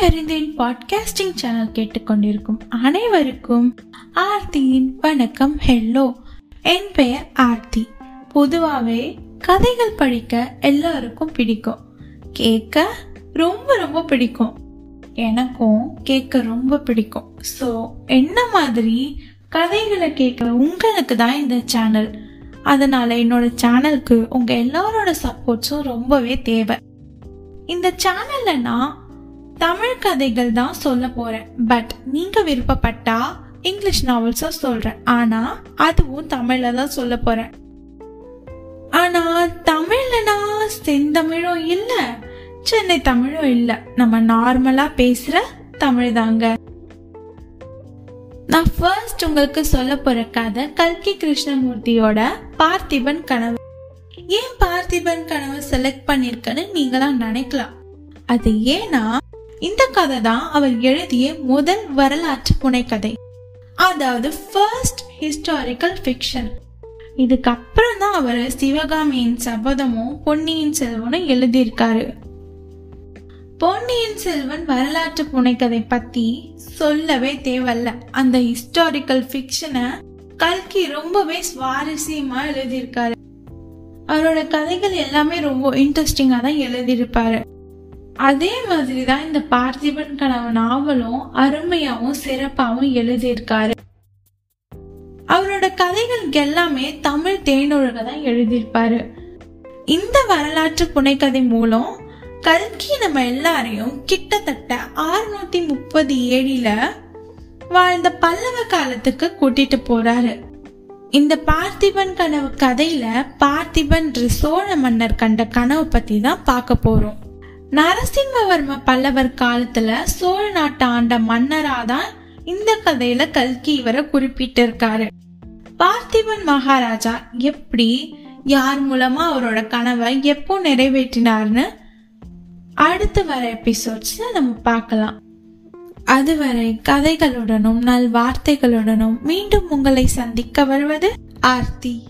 அறிந்தேன் podcasting channel கேட்டுக்கொண்டிருக்கும் அனைவருக்கும் ஆர்த்தியின் வணக்கம் ஹெல்லோ என் பெயர் ஆர்த்தி. பொதுவாகவே கதைகள் படிக்க எல்லாருக்கும் பிடிக்கும். கேட்க ரொம்ப ரொம்ப பிடிக்கும். எனக்கும் கேட்க ரொம்ப பிடிக்கும். ஸோ என்ன மாதிரி கதைகளை கேட்குற உங்களுக்கு தான் இந்த சேனல் அதனால என்னோட சேனலுக்கு உங்க எல்லாரோட சப்போர்ட்ஸும் ரொம்பவே தேவை. இந்த சேனல்ல நான் தமிழ் கதைகள் தான் சொல்ல போறேன். பட் நீங்க விருப்பப்பட்டா இங்கிலீஷ் நாவல்ஸும் சொல்றேன். ஆனா அதுவும் தமிழ்ல தான் சொல்ல போறேன். ஆனா தமிழ்லனா செந்தமிழும் இல்ல சென்னை தமிழும் இல்ல. நம்ம நார்மலா பேசுற தமிழ் தாங்க. நான் ஃபர்ஸ்ட் உங்களுக்கு சொல்ல போற கதை கல்கி கிருஷ்ணமூர்த்தியோட பார்த்திபன் கனவு. ஏன் பார்த்திபன் கனவு செலக்ட் பண்ணிருக்கன்னு நீங்களா நினைக்கலாம். அது ஏன்னா இந்த கதை தான் அவர் எழுதிய முதல் வரலாற்று புனைக்கதை அதாவது ஃபர்ஸ்ட் ஹிஸ்டாரிக்கல் ஃபிக்ஷன் இதுக்கப்புறம் தான் அவர் சிவகாமியின் சபதமும் பொன்னியின் செல்வனும் எழுதியிருக்காரு. பொன்னியின் செல்வன் வரலாற்று புனைக்கதை பத்தி சொல்லவே தேவையில்ல. அந்த ஹிஸ்டாரிக்கல் ஃபிக்ஷனை கல்கி ரொம்பவே சுவாரஸ்யமா எழுதியிருக்காரு. அவரோட கதைகள் எல்லாமே ரொம்ப இன்ட்ரெஸ்டிங்காக தான் எழுதியிருப்பாரு. அதே மாதிரி தான் இந்த பார்த்திபன் கனவு நாவலும் அருமையாவும் சிறப்பாகவும் எழுதியிருக்காரு. அவரோட கதைகள் எல்லாமே தமிழ் தேனொழுக தான் எழுதியிருப்பாரு. இந்த வரலாற்று புனைக்கதை மூலம் கல்கி நம்ம எல்லாரையும் கிட்டத்தட்ட ஆறுநூத்தி முப்பது ஏழில வாழ்ந்த பல்லவ காலத்துக்கு கூட்டிட்டு போறாரு. இந்த பார்த்திபன் கனவு கதையில பார்த்திபன் சோழ மன்னர் கண்ட கனவு பத்தி தான் பார்க்க போறோம். நரசிம்மவர்ம பல்லவர் காலத்துல சோழ நாட்டை ஆண்ட மன்னராதான் இந்த கதையில கல்கி இவரை குறிப்பிட்டிருக்காரு. பார்த்திபன் மகாராஜா எப்படி யார் மூலமா அவரோட கனவை எப்போ நிறைவேற்றினார்னு அடுத்து வர எபிசோட்ஸ்ல நம்ம பார்க்கலாம். அதுவரை கதைகளுடனும் நல் வார்த்தைகளுடனும் மீண்டும் உங்களை சந்திக்க வருவது ஆர்த்தி.